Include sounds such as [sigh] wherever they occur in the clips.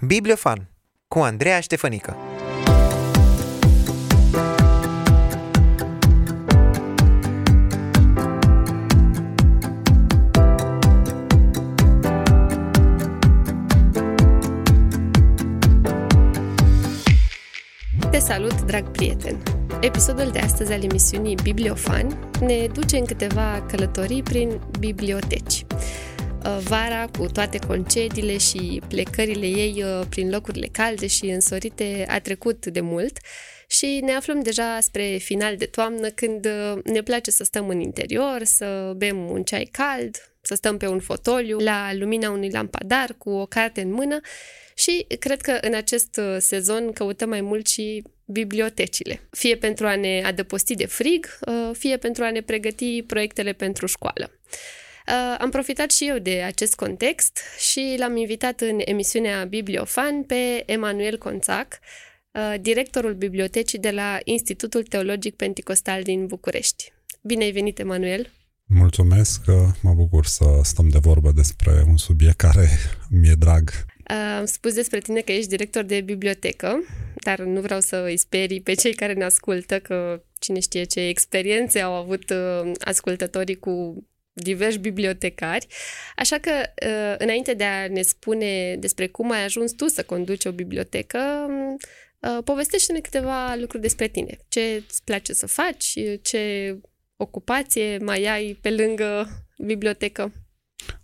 Bibliofan cu Andreea Ștefănică Te salut, drag prieten! Episodul de astăzi al emisiunii Bibliofan ne duce în câteva călătorii prin biblioteci. Uh, vara, cu toate concediile și plecările ei uh, prin locurile calde și însorite, a trecut de mult și ne aflăm deja spre final de toamnă când uh, ne place să stăm în interior, să bem un ceai cald, să stăm pe un fotoliu, la lumina unui lampadar, cu o carte în mână și cred că în acest sezon căutăm mai mult și bibliotecile, fie pentru a ne adăposti de frig, fie pentru a ne pregăti proiectele pentru școală. Uh, am profitat și eu de acest context și l-am invitat în emisiunea Bibliofan pe Emanuel Conțac, uh, directorul bibliotecii de la Institutul Teologic Pentecostal din București. Bine ai venit, Emanuel! Mulțumesc, mă bucur să stăm de vorbă despre un subiect care [laughs] mi-e drag. Uh, am spus despre tine că ești director de bibliotecă, dar nu vreau să îi sperii pe cei care ne ascultă că cine știe ce experiențe au avut ascultătorii cu diversi bibliotecari. Așa că, uh, înainte de a ne spune despre cum ai ajuns tu să conduci o bibliotecă, uh, povestește-ne câteva lucruri despre tine. Ce îți place să faci, ce ocupație mai ai pe lângă bibliotecă?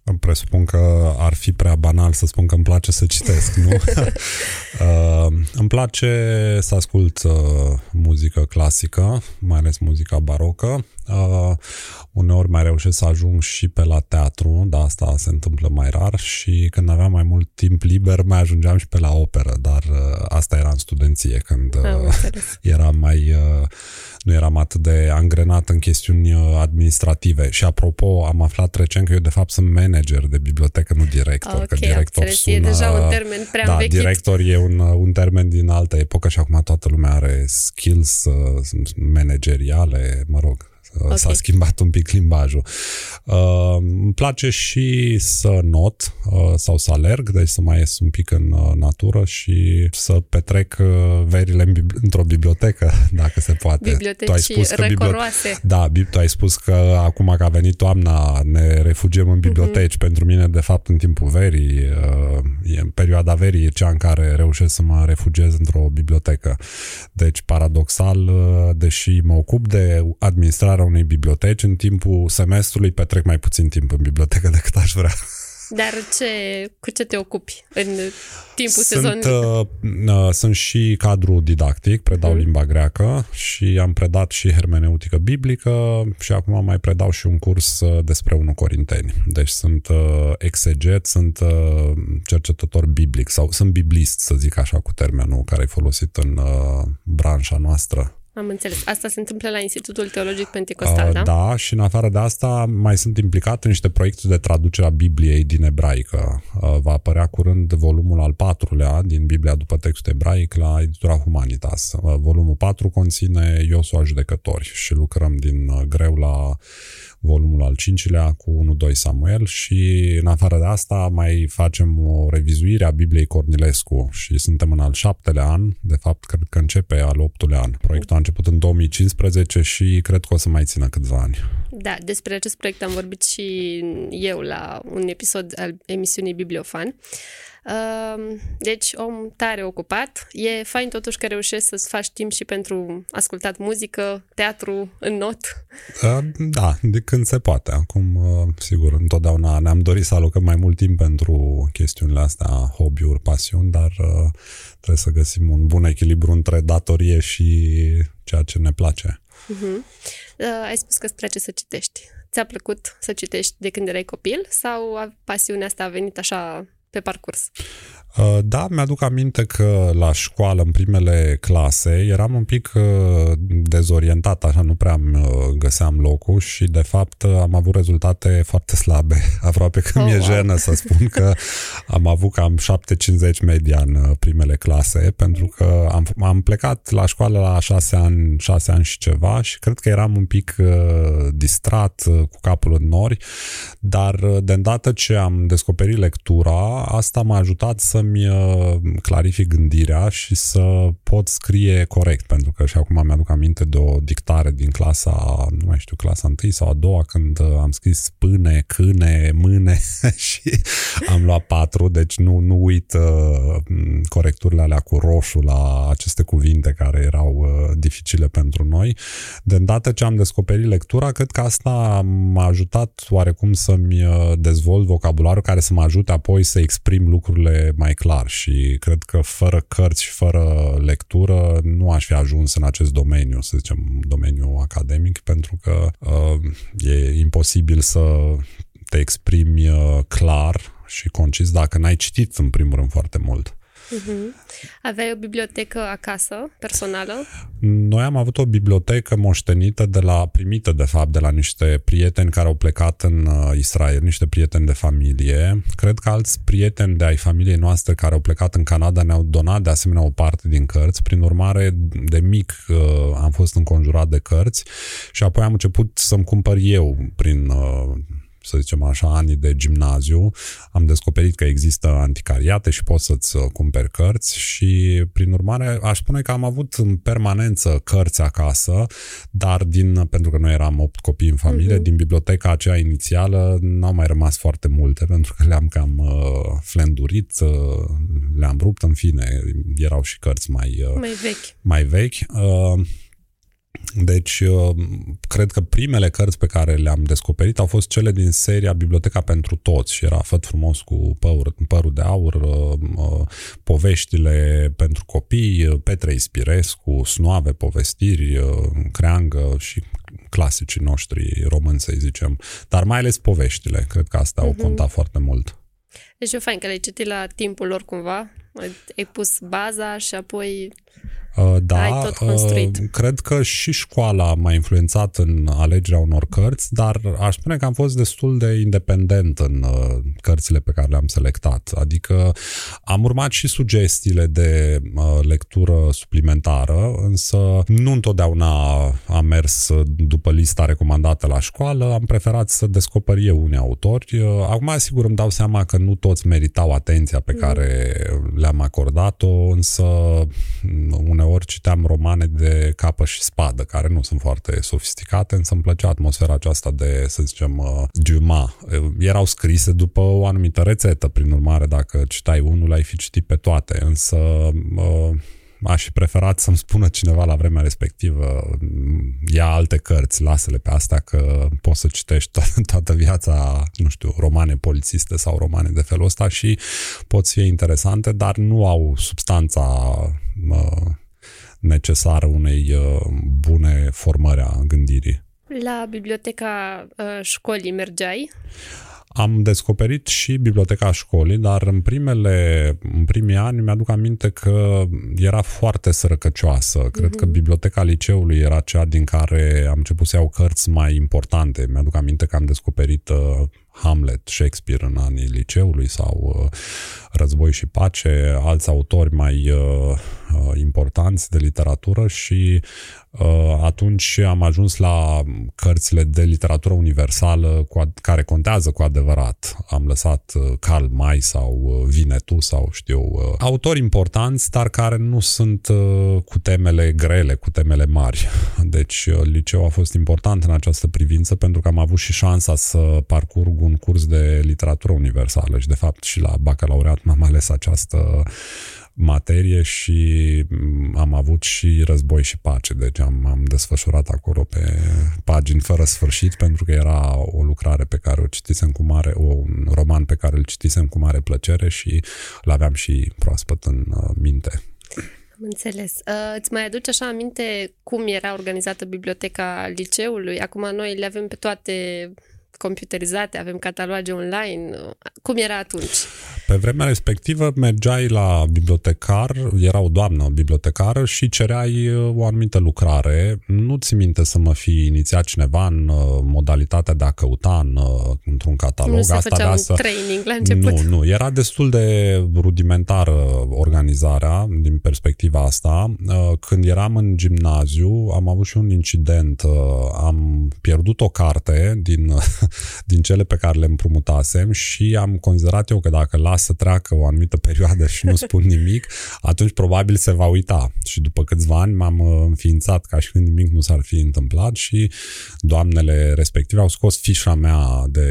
Îmi presupun că ar fi prea banal să spun că îmi place să citesc, nu? [laughs] [laughs] uh, îmi place să ascult uh, muzică clasică, mai ales muzica barocă. Uh, uneori mai reușesc să ajung și pe la teatru, dar asta se întâmplă mai rar și când aveam mai mult timp liber mai ajungeam și pe la operă, dar uh, asta era în studenție, când uh, [laughs] eram mai... Uh, nu eram atât de angrenat în chestiuni uh, administrative. Și apropo, am aflat recent că eu de fapt sunt manager de bibliotecă, nu director. Okay, că director sună, e deja un termen prea Da, învechit. director e un, uh, un termen din altă epocă și acum toată lumea are skills uh, manageriale, mă rog, Okay. S-a schimbat un pic limbajul. Uh, îmi place și să not uh, sau să alerg, deci să mai ies un pic în uh, natură și să petrec uh, verile în bibli- într-o bibliotecă, [laughs] dacă se poate. Biblioteci tu ai spus că răcoroase. Da, tu ai spus că acum că a venit toamna ne refugiem în biblioteci. Mm-hmm. Pentru mine, de fapt, în timpul verii, uh, e, în perioada verii e cea în care reușesc să mă refugiez într-o bibliotecă. Deci, paradoxal, uh, deși mă ocup de administrarea unei biblioteci, în timpul semestrului petrec mai puțin timp în bibliotecă decât aș vrea. Dar ce, cu ce te ocupi în timpul sunt, sezonului? Uh, sunt și cadru didactic, predau mm. limba greacă și am predat și hermeneutică biblică și acum mai predau și un curs uh, despre 1 Corinteni. Deci sunt uh, exeget, sunt uh, cercetător biblic sau sunt biblist, să zic așa cu termenul care e folosit în uh, branșa noastră. Am înțeles. Asta se întâmplă la Institutul Teologic Pentecostal, da? Da, și în afară de asta mai sunt implicat în niște proiecte de traducere a Bibliei din ebraică. Uh, va apărea curând volumul al patrulea din Biblia după textul ebraic la editura Humanitas. Uh, volumul 4 conține Iosua Judecători și lucrăm din uh, greu la volumul al cincilea cu 1-2 Samuel și în afară de asta mai facem o revizuire a Bibliei Cornilescu și suntem în al șaptelea an, de fapt cred că începe al optulea an. Proiectul a început în 2015 și cred că o să mai țină câțiva ani. Da, despre acest proiect am vorbit și eu la un episod al emisiunii Bibliofan. Deci, om tare ocupat. E fain totuși că reușești să-ți faci timp și pentru ascultat muzică, teatru, în not. Da, de când se poate. Acum, sigur, întotdeauna ne-am dorit să alocăm mai mult timp pentru chestiunile astea, hobby-uri, pasiuni, dar trebuie să găsim un bun echilibru între datorie și ceea ce ne place. Uh-huh. Ai spus că îți place să citești. Ți-a plăcut să citești de când erai copil sau pasiunea asta a venit așa pe parcurs? Da, mi-aduc aminte că la școală, în primele clase, eram un pic dezorientat, așa, nu prea găseam locul și, de fapt, am avut rezultate foarte slabe. [laughs] Aproape că oh, mi-e wow. jenă să spun că [laughs] am avut cam 750 media în primele clase, pentru că am, am plecat la școală la 6 ani, 6 ani și ceva și cred că eram un pic distrat, cu capul în nori, dar de îndată ce am descoperit lectura, asta m-a ajutat să-mi uh, clarific gândirea și să pot scrie corect, pentru că și acum mi-aduc aminte de o dictare din clasa, nu mai știu, clasa întâi sau a doua, când uh, am scris pâne, câne, mâne [laughs] și am luat patru, deci nu, nu uit uh, corecturile alea cu roșu la aceste cuvinte care erau uh, dificile pentru noi. De îndată ce am descoperit lectura, cred că asta m-a ajutat oarecum să-mi uh, dezvolt vocabularul care să mă ajute apoi să exprim lucrurile mai clar și cred că fără cărți și fără lectură nu aș fi ajuns în acest domeniu, să zicem, domeniu academic, pentru că uh, e imposibil să te exprimi uh, clar și concis dacă n-ai citit în primul rând foarte mult. Uh-huh. Aveai o bibliotecă acasă, personală? Noi am avut o bibliotecă moștenită de la, primită de fapt, de la niște prieteni care au plecat în uh, Israel, niște prieteni de familie. Cred că alți prieteni de ai familiei noastre care au plecat în Canada ne-au donat de asemenea o parte din cărți. Prin urmare, de mic uh, am fost înconjurat de cărți și apoi am început să-mi cumpăr eu prin uh, să zicem așa, anii de gimnaziu, am descoperit că există anticariate și poți să-ți uh, cumperi cărți și, prin urmare, aș spune că am avut în permanență cărți acasă, dar din, pentru că noi eram opt copii în familie, uh-huh. din biblioteca aceea inițială n-au mai rămas foarte multe, [laughs] pentru că le-am cam uh, flendurit, uh, le-am rupt, în fine, erau și cărți mai, uh, mai vechi. Mai vechi. Uh, deci, uh, cred că primele cărți pe care le-am descoperit au fost cele din seria Biblioteca pentru Toți și era Făt frumos cu păr, părul de aur, uh, uh, poveștile pentru copii, Petre Ispirescu, Snoave, povestiri, Creangă și clasicii noștri români, să zicem, dar mai ales poveștile. Cred că asta uh-huh. au mhm. contat foarte mult. Deci e fain că le-ai citit la timpul lor cumva, ai pus baza și apoi Uh, da, Ai tot construit. Uh, cred că și școala m-a influențat în alegerea unor cărți, dar aș spune că am fost destul de independent în uh, cărțile pe care le-am selectat. Adică am urmat și sugestiile de lectură suplimentară, însă nu întotdeauna am mers după lista recomandată la școală, am preferat să descoper eu unii autori. Acum, sigur, îmi dau seama că nu toți meritau atenția pe mm. care le-am acordat-o, însă une uneori citeam romane de capă și spadă, care nu sunt foarte sofisticate, însă îmi plăcea atmosfera aceasta de, să zicem, uh, Dumas. Uh, erau scrise după o anumită rețetă, prin urmare, dacă citai unul, ai fi citit pe toate, însă uh, aș fi preferat să-mi spună cineva la vremea respectivă ia alte cărți, lasă-le pe astea că poți să citești [laughs] to- toată viața, nu știu, romane polițiste sau romane de felul ăsta și pot fi interesante, dar nu au substanța uh, necesară unei uh, bune formări a gândirii. La biblioteca uh, școlii mergeai? Am descoperit și biblioteca școlii, dar în primele, în primii ani mi-aduc aminte că era foarte sărăcăcioasă. Cred mm-hmm. că biblioteca liceului era cea din care am început să iau cărți mai importante. Mi-aduc aminte că am descoperit uh, Hamlet, Shakespeare în anii liceului sau uh, Război și Pace, alți autori mai uh, uh, importanți de literatură și uh, atunci am ajuns la cărțile de literatură universală cu ad- care contează cu adevărat. Am lăsat uh, Karl May sau uh, Vinetu sau știu, uh, autori importanți, dar care nu sunt uh, cu temele grele, cu temele mari. Deci uh, liceul a fost important în această privință pentru că am avut și șansa să parcurg un curs de literatură universală și de fapt și la bacalaureat m-am ales această materie și mm, am avut și război și pace, deci am, am desfășurat acolo pe pagini fără sfârșit pentru că era o lucrare pe care o citisem cu mare, un roman pe care îl citisem cu mare plăcere și îl aveam și proaspăt în uh, minte. Am înțeles. Uh, îți mai aduce așa aminte cum era organizată biblioteca liceului? Acum noi le avem pe toate computerizate, avem cataloge online. Cum era atunci? Pe vremea respectivă mergeai la bibliotecar, era o doamnă bibliotecară și cereai uh, o anumită lucrare. Nu ți minte să mă fi inițiat cineva în uh, modalitatea de a căuta în, uh, într-un catalog. Nu se Asta făcea un să... training la început. Nu, nu. Era destul de rudimentară organizarea din perspectiva asta. Când eram în gimnaziu, am avut și un incident. Am pierdut o carte din [laughs] [laughs] din cele pe care le împrumutasem și am considerat eu că dacă las să treacă o anumită perioadă și nu spun nimic, [laughs] atunci probabil se va uita. Și după câțiva ani m-am uh, înființat ca și când nimic nu s-ar fi întâmplat și doamnele respective au scos fișa mea de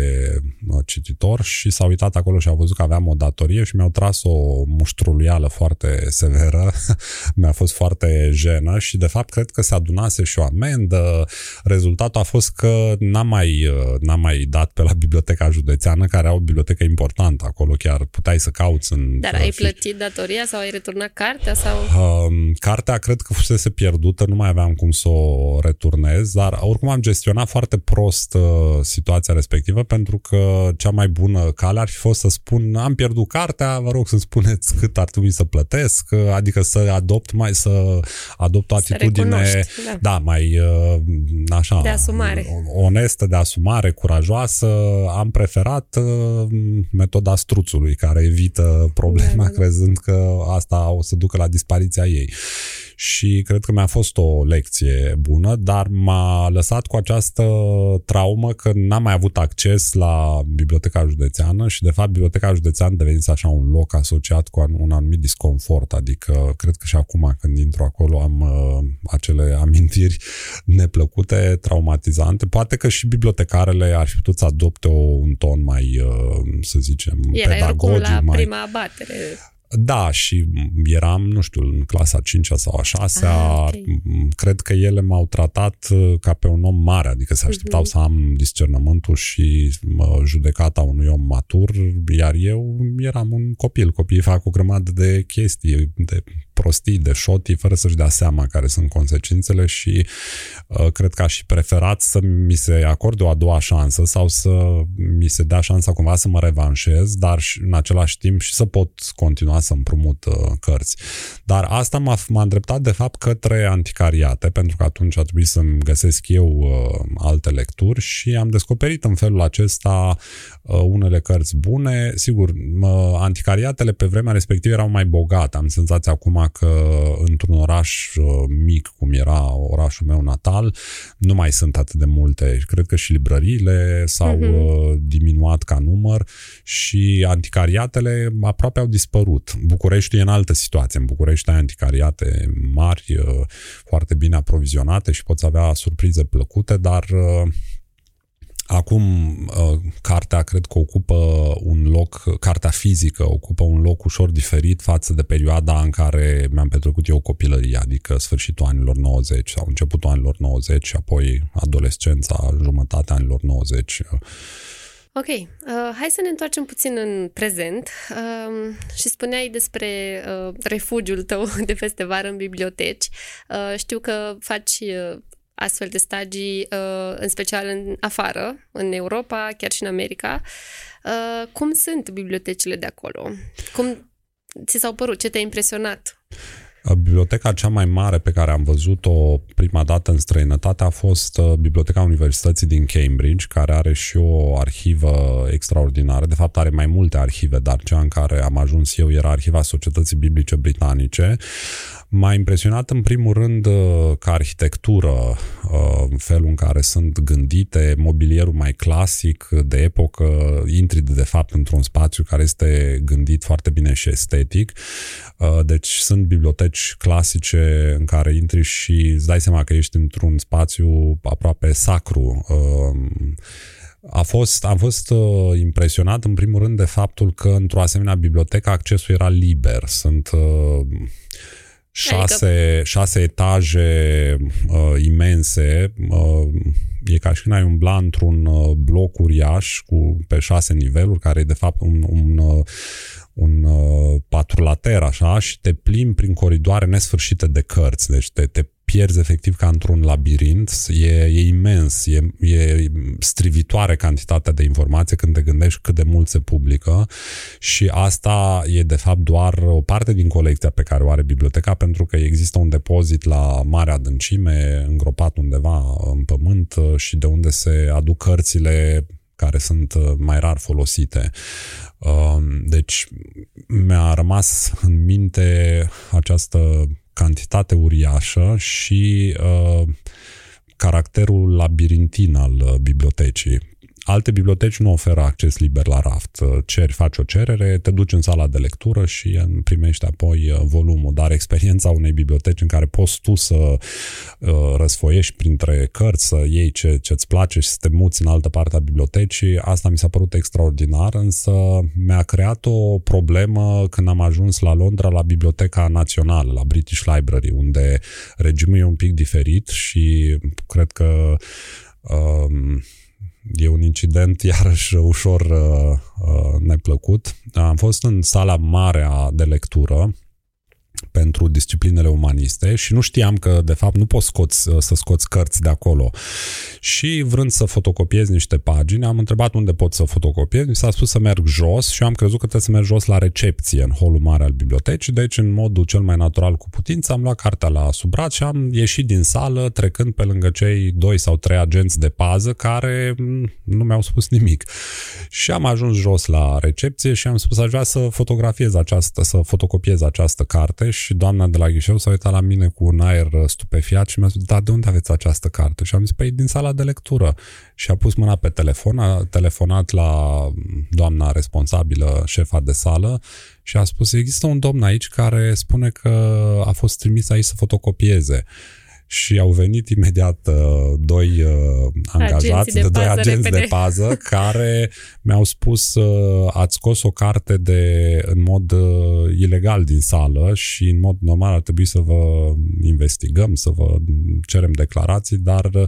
uh, cititor și s-au uitat acolo și au văzut că aveam o datorie și mi-au tras o muștruluială foarte severă. [laughs] Mi-a fost foarte jenă și de fapt cred că se adunase și o amendă. Rezultatul a fost că n-am mai, uh, n-am mai dat pe la biblioteca județeană, care au o bibliotecă importantă acolo, chiar puteai să cauți în... Dar ai plătit datoria sau ai returnat cartea? sau? Uh, cartea cred că fusese pierdută, nu mai aveam cum să o returnez, dar oricum am gestionat foarte prost uh, situația respectivă pentru că cea mai bună cale ar fi fost să spun am pierdut cartea, vă rog să spuneți cât ar trebui să plătesc, uh, adică să adopt mai să adopt o atitudine da. da, mai uh, așa De asumare. onestă, de asumare, curajoasă. Am preferat uh, metoda struțului care evită problema Da, da, da. crezând că asta o să ducă la dispariția ei și cred că mi-a fost o lecție bună, dar m-a lăsat cu această traumă că n-am mai avut acces la biblioteca județeană și de fapt biblioteca județeană devenise așa un loc asociat cu un anumit disconfort, adică cred că și acum când intru acolo am uh, acele [laughs] amintiri neplăcute, traumatizante. Poate că și bibliotecarele ar fi putut să adopte o, un ton mai, uh, să zicem, Era oricum pedagogic, la mai... prima abatere. Da, și eram, nu știu, în clasa 5 sau a 6 Ah, ok. cred că ele m-au tratat uh, ca pe un om mare, adică se așteptau Mhm. să am discernământul și mă, judecata unui om matur, iar eu eram un copil. Copiii fac o grămadă de chestii, de prostii, de șotii, fără să-și dea seama care sunt consecințele și uh, cred că aș fi preferat să mi se acorde o a doua șansă sau să mi se dea șansa cumva să mă revanșez, dar și în același timp și să pot continua să împrumut uh, cărți. Dar asta m-a, m-a îndreptat de fapt către anticariate, pentru că atunci a trebuit să-mi găsesc eu uh, alte lecturi și am descoperit în felul acesta uh, unele cărți bune. Sigur, mă, anticariatele pe vremea respectivă erau mai bogate. Am senzația acum că într-un oraș uh, mic, cum era orașul meu natal, nu mai sunt atât de multe. Cred că și librăriile s-au Mhm. uh, diminuat ca număr și anticariatele aproape au dispărut. București e în altă situație. În București ai anticariate mari, uh, foarte bine aprovizionate și poți avea surprize plăcute, dar uh, Acum, uh, cartea cred că ocupă un loc, cartea fizică ocupă un loc ușor diferit față de perioada în care mi-am petrecut eu copilăria, adică sfârșitul anilor 90 sau începutul anilor 90 și apoi adolescența, jumătatea anilor 90. Ok, uh, hai să ne întoarcem puțin în prezent uh, și spuneai despre uh, refugiul tău [laughs] de peste vară în biblioteci. Uh, știu că faci uh, astfel de stagii, uh, în special în afară, în Europa, chiar și în America. Uh, cum sunt bibliotecile de acolo? Cum ți s-au părut? Ce te-a impresionat? Biblioteca cea mai mare pe care am văzut-o prima dată în străinătate a fost uh, Biblioteca Universității din Cambridge, care are și o arhivă extraordinară. De fapt, are mai multe arhive, dar cea în care am ajuns eu era Arhiva Societății Biblice Britanice. M-a impresionat în primul rând uh, ca arhitectură, uh, felul în care sunt gândite, mobilierul mai clasic de epocă, intri de fapt într-un spațiu care este gândit foarte bine și estetic. Uh, Deci sunt biblioteci clasice în care intri și îți dai seama că ești într-un spațiu aproape sacru. Uh, A fost, am fost uh, impresionat în primul rând de faptul că într-o asemenea bibliotecă accesul era liber. Sunt uh, șase, șase etaje uh, imense. Uh, e ca și când ai umbla într-un uh, bloc uriaș cu pe șase niveluri, care e de fapt un, un, uh, un uh, patrulater așa și te plimbi prin coridoare nesfârșite de cărți. Deci te, te pierzi efectiv ca într-un labirint, e, e imens, e, e strivitoare cantitatea de informație când te gândești cât de mult se publică și asta e de fapt doar o parte din colecția pe care o are biblioteca pentru că există un depozit la mare adâncime, îngropat undeva în pământ și de unde se aduc cărțile care sunt mai rar folosite. Deci mi-a rămas în minte această cantitate uriașă și uh, caracterul labirintin al uh, bibliotecii. Alte biblioteci nu oferă acces liber la raft. Ceri, faci o cerere, te duci în sala de lectură și primești apoi uh, volumul. Dar experiența unei biblioteci în care poți tu să uh, răsfoiești printre cărți, să iei ce, ce-ți place și să te muți în altă parte a bibliotecii, asta mi s-a părut extraordinar, însă mi-a creat o problemă când am ajuns la Londra, la Biblioteca Națională, la British Library, unde regimul e un pic diferit și cred că um, e un incident iarăși ușor uh, uh, neplăcut. Am fost în sala mare de lectură pentru disciplinele umaniste și nu știam că, de fapt, nu poți scoți, să scoți cărți de acolo. Și vrând să fotocopiez niște pagini, am întrebat unde pot să fotocopiez, mi s-a spus să merg jos și eu am crezut că trebuie să merg jos la recepție, în holul mare al bibliotecii, deci în modul cel mai natural cu putință am luat cartea la sub braț și am ieșit din sală trecând pe lângă cei doi sau trei agenți de pază care nu mi-au spus nimic. Și am ajuns jos la recepție și am spus aș vrea să fotografiez această, să fotocopiez această carte și doamna de la ghișeu s-a uitat la mine cu un aer uh, stupefiat și mi-a spus, da, de unde aveți această carte? Și am zis, păi din sala de lectură. Și a pus mâna pe telefon, a telefonat la doamna responsabilă, șefa de sală și a spus, există un domn aici care spune că a fost trimis aici să fotocopieze și au venit imediat uh, doi uh, angajați, de, de doi agenți repede. de pază, [laughs] care mi-au spus uh, ați scos o carte de în mod uh, ilegal din sală și în mod normal ar trebui să vă investigăm, să vă cerem declarații, dar uh,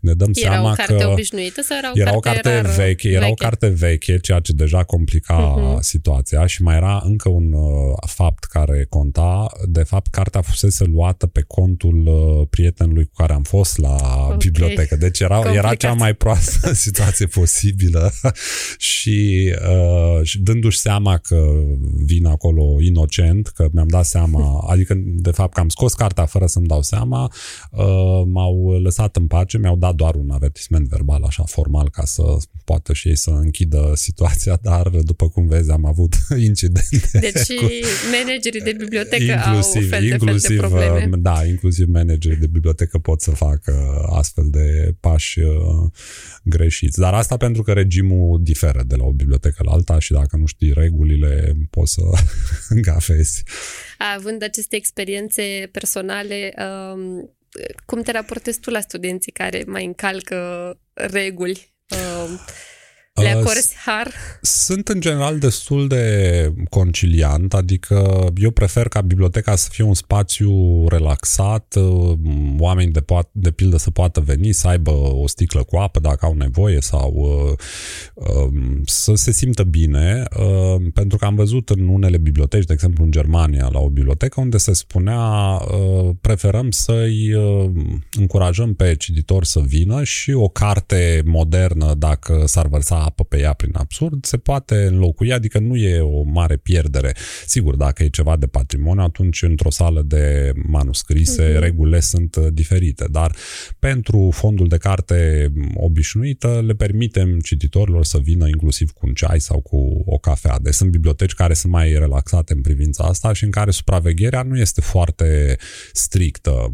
ne dăm era seama o carte că obișnuită sau era o era carte, o carte rară, veche, era veche? o carte veche, ceea ce deja complica uh-huh. situația și mai era încă un uh, fapt care conta, de fapt cartea fusese luată pe contul uh, prietenului cu care am fost la okay. bibliotecă. Deci era, era cea mai proastă [laughs] situație posibilă și, uh, și dându-și seama că vin acolo inocent, că mi-am dat seama, [laughs] adică de fapt că am scos cartea fără să-mi dau seama, uh, m-au lăsat în pace, mi-au dat doar un avertisment verbal așa formal ca să poată și ei să închidă situația, dar după cum vezi am avut [laughs] incidente. Deci cu... managerii de bibliotecă inclusiv, au fel de inclusiv, fel de probleme. Uh, da, inclusiv managerii de bibliotecă pot să facă astfel de pași uh, greșiți. Dar asta pentru că regimul diferă de la o bibliotecă la alta și dacă nu știi regulile, poți să [laughs] gafezi. Având aceste experiențe personale, um, cum te raportezi tu la studenții care mai încalcă reguli? Um, le uh, acorzi har? Sunt în general destul de conciliant, adică eu prefer ca biblioteca să fie un spațiu relaxat, uh, oamenii de, poat, de pildă să poată veni, să aibă o sticlă cu apă dacă au nevoie sau uh, um, să se simtă bine, pentru că am văzut în unele biblioteci, de exemplu în Germania, la o bibliotecă unde se spunea preferăm să-i încurajăm pe cititor să vină și o carte modernă, dacă s-ar vărsa apă pe ea prin absurd, se poate înlocui, adică nu e o mare pierdere. Sigur, dacă e ceva de patrimoniu, atunci într-o sală de manuscrise, uh-huh. regulile sunt uh, diferite, dar pentru fondul de carte obișnuită le permitem cititorilor să vină inclusiv cu un ceai sau cu o cafea. Deci sunt biblioteci care sunt mai relaxate în privința asta și în care supravegherea nu este foarte strictă.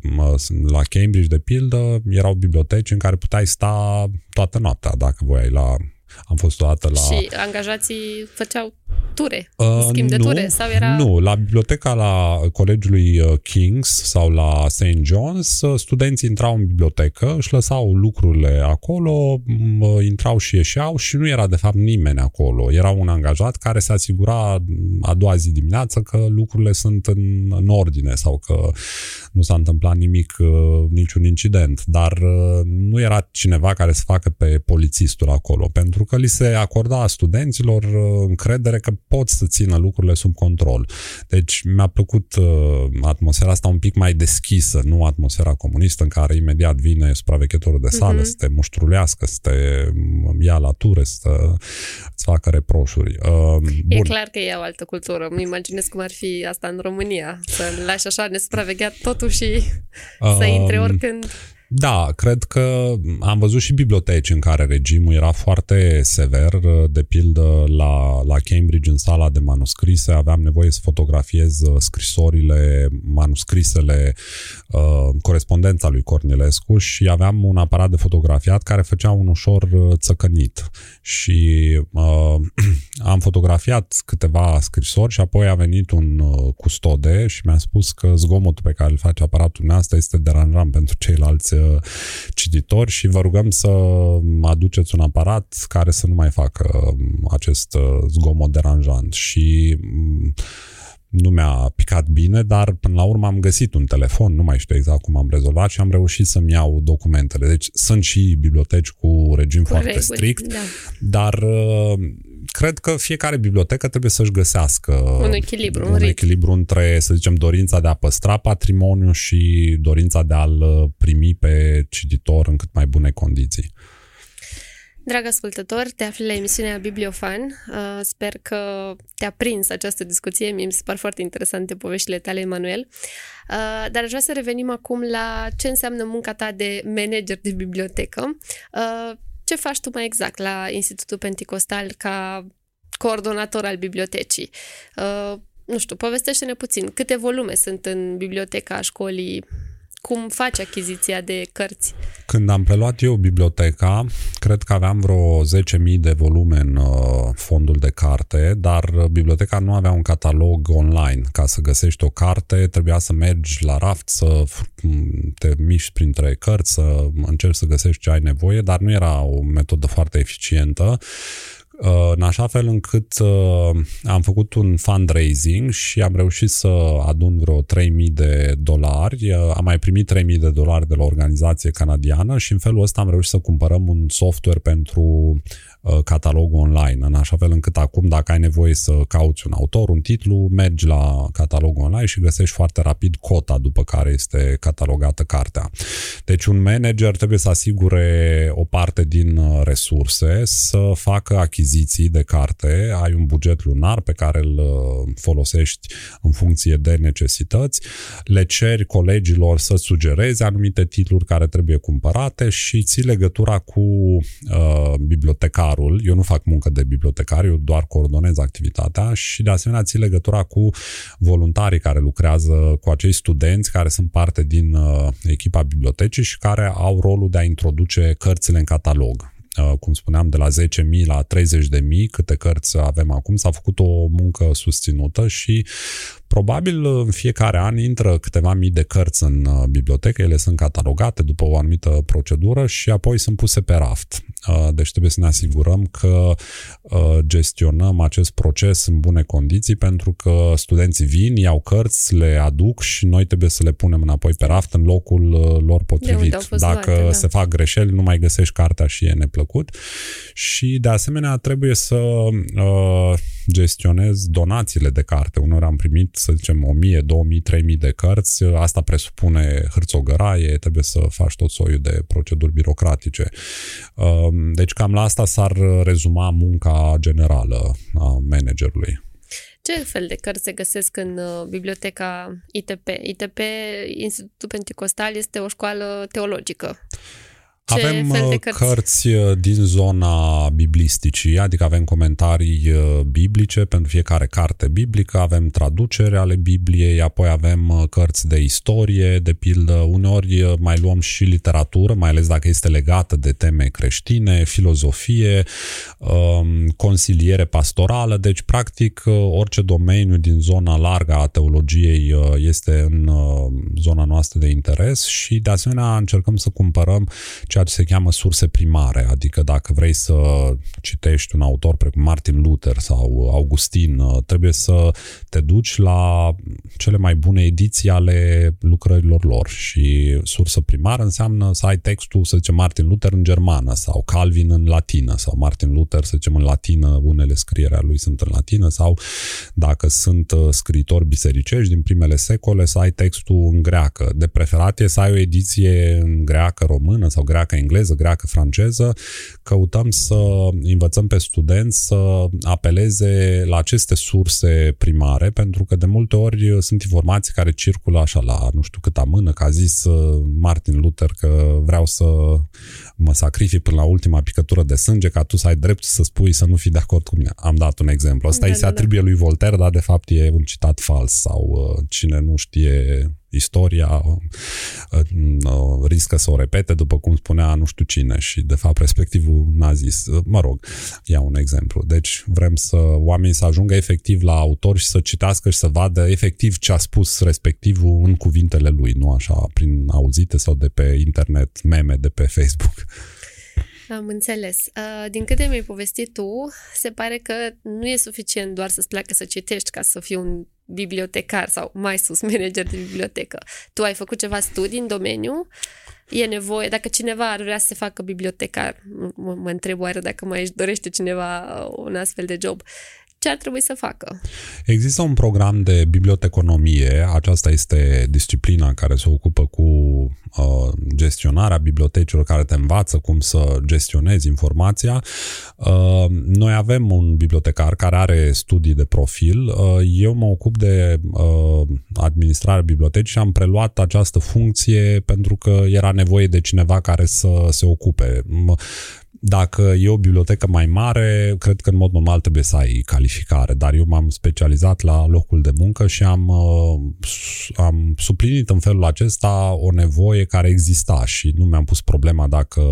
La Cambridge, de pildă, erau biblioteci în care puteai sta toată noaptea dacă voiai la am fost o dată la... Și angajații făceau ture, uh, schimb de nu, ture? Sau era... Nu, la biblioteca la colegiului uh, King's sau la St. John's, uh, studenții intrau în bibliotecă, își lăsau lucrurile acolo, intrau și ieșeau și nu era de fapt nimeni acolo. Era un angajat care se asigura a doua zi dimineață că lucrurile sunt în, în ordine sau că nu s-a întâmplat nimic, uh, niciun incident, dar nu era cineva care să facă pe polițistul acolo, pentru că li se acorda studenților încredere că pot să țină lucrurile sub control. Deci mi-a plăcut uh, atmosfera asta un pic mai deschisă, nu atmosfera comunistă în care imediat vine supraveghetorul de sală uh-huh. să te muștrulească, să te ia la ture, să îți facă reproșuri. Uh, e clar că e o altă cultură. Îmi imaginez cum ar fi asta în România, să lași așa nesupravegheat totul și uh, să intre oricând. Da, cred că am văzut și biblioteci în care regimul era foarte sever. De pildă, la, la Cambridge, în sala de manuscrise, aveam nevoie să fotografiez scrisorile, manuscrisele, uh, corespondența lui Cornilescu și aveam un aparat de fotografiat care făcea un ușor uh, țăcănit. Și uh, [clears throat] am fotografiat câteva scrisori și apoi a venit un uh, custode și mi-a spus că zgomotul pe care îl face aparatul nostru este deranjant pentru ceilalți Uh, cititori și vă rugăm să aduceți un aparat care să nu mai facă um, acest uh, zgomot deranjant și mm, nu mi-a picat bine, dar până la urmă am găsit un telefon, nu mai știu exact cum am rezolvat și am reușit să-mi iau documentele. Deci sunt și biblioteci cu regim cu foarte reguli, strict, da. dar uh, cred că fiecare bibliotecă trebuie să-și găsească un echilibru, un, un echilibru între, să zicem, dorința de a păstra patrimoniu și dorința de a-l uh, primi pe cititor în cât mai bune condiții. Drag ascultător, te afli la emisiunea Bibliofan. Uh, sper că te-a prins această discuție. Mie mi se par foarte interesante poveștile tale, Emanuel. Uh, dar aș vrea să revenim acum la ce înseamnă munca ta de manager de bibliotecă. Ce faci tu mai exact la Institutul Pentecostal ca coordonator al bibliotecii? Uh, nu știu, povestește-ne puțin. Câte volume sunt în biblioteca școlii? Cum faci achiziția de cărți? Când am preluat eu biblioteca, cred că aveam vreo 10.000 de volume în uh, fondul de carte, dar biblioteca nu avea un catalog online. Ca să găsești o carte, trebuia să mergi la raft, să te miști printre cărți, să încerci să găsești ce ai nevoie, dar nu era o metodă foarte eficientă Uh, în așa fel încât uh, am făcut un fundraising și am reușit să adun vreo 3000 de dolari. Uh, am mai primit 3000 de dolari de la o organizație canadiană și în felul ăsta am reușit să cumpărăm un software pentru catalogul online, în așa fel încât acum dacă ai nevoie să cauți un autor, un titlu, mergi la catalogul online și găsești foarte rapid cota după care este catalogată cartea. Deci un manager trebuie să asigure o parte din resurse, să facă achiziții achiziții de carte, ai un buget lunar pe care îl uh, folosești în funcție de necesități, le ceri colegilor să sugereze anumite titluri care trebuie cumpărate și ții legătura cu uh, bibliotecarul. Eu nu fac muncă de bibliotecar, eu doar coordonez activitatea și de asemenea ții legătura cu voluntarii care lucrează cu acei studenți care sunt parte din uh, echipa bibliotecii și care au rolul de a introduce cărțile în catalog. Uh, cum spuneam, de la 10.000 la 30.000, câte cărți avem acum, s-a făcut o muncă susținută și Probabil în fiecare an intră câteva mii de cărți în uh, bibliotecă, ele sunt catalogate după o anumită procedură și apoi sunt puse pe raft. Uh, deci trebuie să ne asigurăm că uh, gestionăm acest proces în bune condiții pentru că studenții vin, iau cărți, le aduc și noi trebuie să le punem înapoi pe raft în locul lor potrivit. Dacă luate, da. se fac greșeli, nu mai găsești cartea și e neplăcut. Și de asemenea trebuie să uh, gestionez donațiile de carte. Unor am primit să zicem, 1000, 2000, 3000 de cărți, asta presupune hârțogăraie, trebuie să faci tot soiul de proceduri birocratice. Um, deci cam la asta s-ar rezuma munca generală a managerului. Ce fel de cărți se găsesc în uh, biblioteca ITP? ITP, Institutul Pentecostal, este o școală teologică. Ce avem fel de uh, cărți? cărți uh, din zona biblisticii, adică avem comentarii uh, biblice pentru fiecare carte biblică, avem traducere ale Bibliei, apoi avem cărți de istorie, de pildă, uneori mai luăm și literatură, mai ales dacă este legată de teme creștine, filozofie, um, consiliere pastorală, deci practic orice domeniu din zona largă a teologiei este în zona noastră de interes și de asemenea încercăm să cumpărăm ceea ce se cheamă surse primare, adică dacă vrei să citești un autor precum Martin Luther sau Augustin, uh, trebuie să te duci la cele mai bune ediții ale lucrărilor lor și sursă primară înseamnă să ai textul, să zicem, Martin Luther în germană sau Calvin în latină sau Martin Luther, să zicem, în latină, unele scrieri a lui sunt în latină sau dacă sunt uh, scriitori bisericești din primele secole, să ai textul în greacă. De preferat e să ai o ediție în greacă română sau greacă greacă, engleză, greacă, franceză, căutăm să învățăm pe studenți să apeleze la aceste surse primare, pentru că de multe ori sunt informații care circulă așa la nu știu câta mână, că a zis uh, Martin Luther că vreau să mă sacrific până la ultima picătură de sânge ca tu să ai drept să spui să nu fii de acord cu mine. Am dat un exemplu. Asta da, îi se da, da. atribuie da. lui Voltaire, dar de fapt e un citat fals sau uh, cine nu știe istoria uh, uh, riscă să o repete, după cum spunea nu știu cine și de fapt respectivul n-a zis. Uh, mă rog, ia un exemplu. Deci vrem să oamenii să ajungă efectiv la autor și să citească și să vadă efectiv ce a spus respectivul în cuvintele lui, nu așa prin auzite sau de pe internet, meme de pe Facebook. Am înțeles. Din câte mi-ai povestit tu, se pare că nu e suficient doar să-ți placă să citești ca să fii un bibliotecar sau mai sus [laughs] manager de bibliotecă. Tu ai făcut ceva studii în domeniu, e nevoie, dacă cineva ar vrea să se facă bibliotecar, mă, mă întreb oare dacă mai își dorește cineva un astfel de job, ce ar trebui să facă? Există un program de biblioteconomie, aceasta este disciplina care se ocupă cu uh, gestionarea bibliotecilor, care te învață cum să gestionezi informația. Uh, noi avem un bibliotecar care are studii de profil. Uh, eu mă ocup de uh, administrarea bibliotecii și am preluat această funcție pentru că era nevoie de cineva care să se ocupe. Dacă e o bibliotecă mai mare, cred că în mod normal trebuie să ai calificare, dar eu m-am specializat la locul de muncă și am, uh, am suplinit în felul acesta o nevoie care exista și nu mi-am pus problema dacă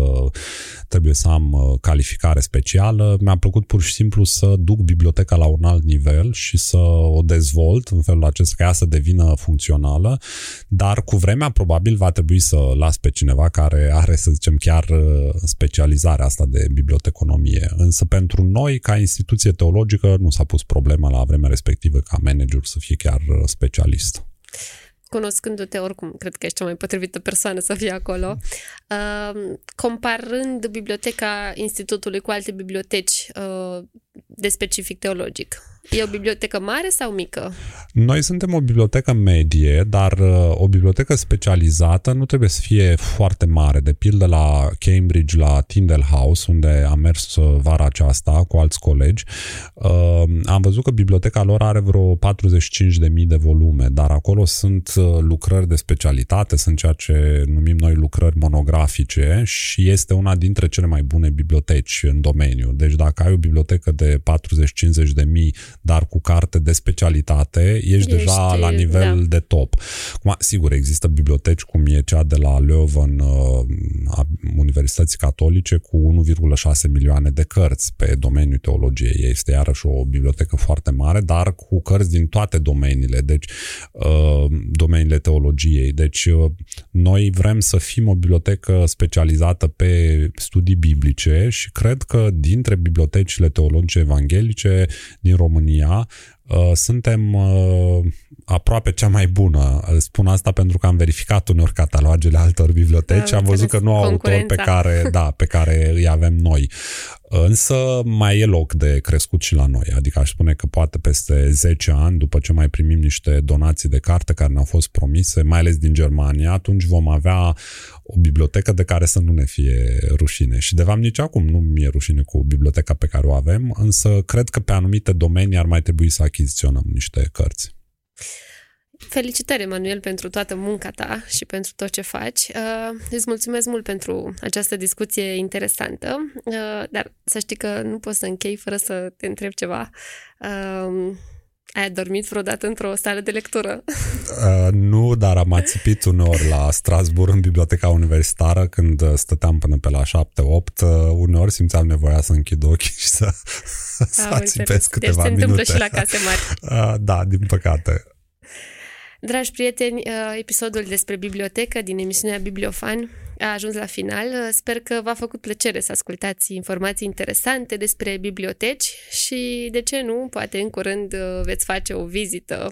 trebuie să am uh, calificare specială. Mi-a plăcut pur și simplu să duc biblioteca la un alt nivel și să o dezvolt în felul acesta ca ea să devină funcțională, dar cu vremea probabil va trebui să las pe cineva care are, să zicem, chiar uh, specializarea asta de biblioteconomie. Însă pentru noi, ca instituție teologică, nu s-a pus problema la vremea respectivă ca manager să fie chiar uh, specialist. Cunoscându-te oricum, cred că ești cea mai potrivită persoană să fie acolo, uh, comparând biblioteca institutului cu alte biblioteci uh, de specific teologic, E o bibliotecă mare sau mică? Noi suntem o bibliotecă medie, dar uh, o bibliotecă specializată nu trebuie să fie foarte mare. De pildă la Cambridge, la Tyndall House, unde am mers uh, vara aceasta cu alți colegi, uh, am văzut că biblioteca lor are vreo 45.000 de volume, dar acolo sunt lucrări de specialitate, sunt ceea ce numim noi lucrări monografice și este una dintre cele mai bune biblioteci în domeniu. Deci dacă ai o bibliotecă de 40-50 de mii dar cu carte de specialitate ești, ești deja la nivel da. de top. Acum, sigur, există biblioteci cum e cea de la Leuven uh, a Universității Catolice cu 1,6 milioane de cărți pe domeniul teologiei. Este iarăși o bibliotecă foarte mare, dar cu cărți din toate domeniile, deci uh, domeniile teologiei. Deci uh, noi vrem să fim o bibliotecă specializată pe studii biblice și cred că dintre bibliotecile teologice evanghelice din România România, uh, suntem uh, aproape cea mai bună. Spun asta pentru că am verificat uneori catalogele altor biblioteci da, și am văzut că nu au autori pe care, da, pe care îi avem noi. Însă mai e loc de crescut și la noi, adică aș spune că poate peste 10 ani, după ce mai primim niște donații de carte care ne-au fost promise, mai ales din Germania, atunci vom avea o bibliotecă de care să nu ne fie rușine. Și de fapt nici acum nu mi-e rușine cu biblioteca pe care o avem, însă cred că pe anumite domenii ar mai trebui să achiziționăm niște cărți. Felicitări, Emanuel, pentru toată munca ta și pentru tot ce faci. Uh, îți mulțumesc mult pentru această discuție interesantă, uh, dar să știi că nu pot să închei fără să te întreb ceva. Uh, ai dormit vreodată într-o sală de lectură? [laughs] Uh, nu, dar am ațipit uneori la Strasburg, în biblioteca universitară, când stăteam până pe la 7-8. Uh, uneori simțeam nevoia să închid ochii și să, [laughs] să ațipesc câteva deci se minute. se întâmplă și la case mari. [laughs] Uh, da, din păcate. Dragi prieteni, uh, episodul despre bibliotecă din emisiunea Bibliofan a ajuns la final. Uh, sper că v-a făcut plăcere să ascultați informații interesante despre biblioteci și, de ce nu, poate în curând uh, veți face o vizită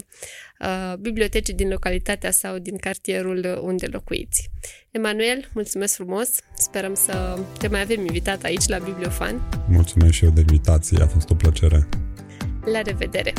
bibliotecii din localitatea sau din cartierul unde locuiți. Emanuel, mulțumesc frumos! Sperăm să te mai avem invitat aici la Bibliofan. Mulțumesc și eu de invitație, a fost o plăcere! La revedere!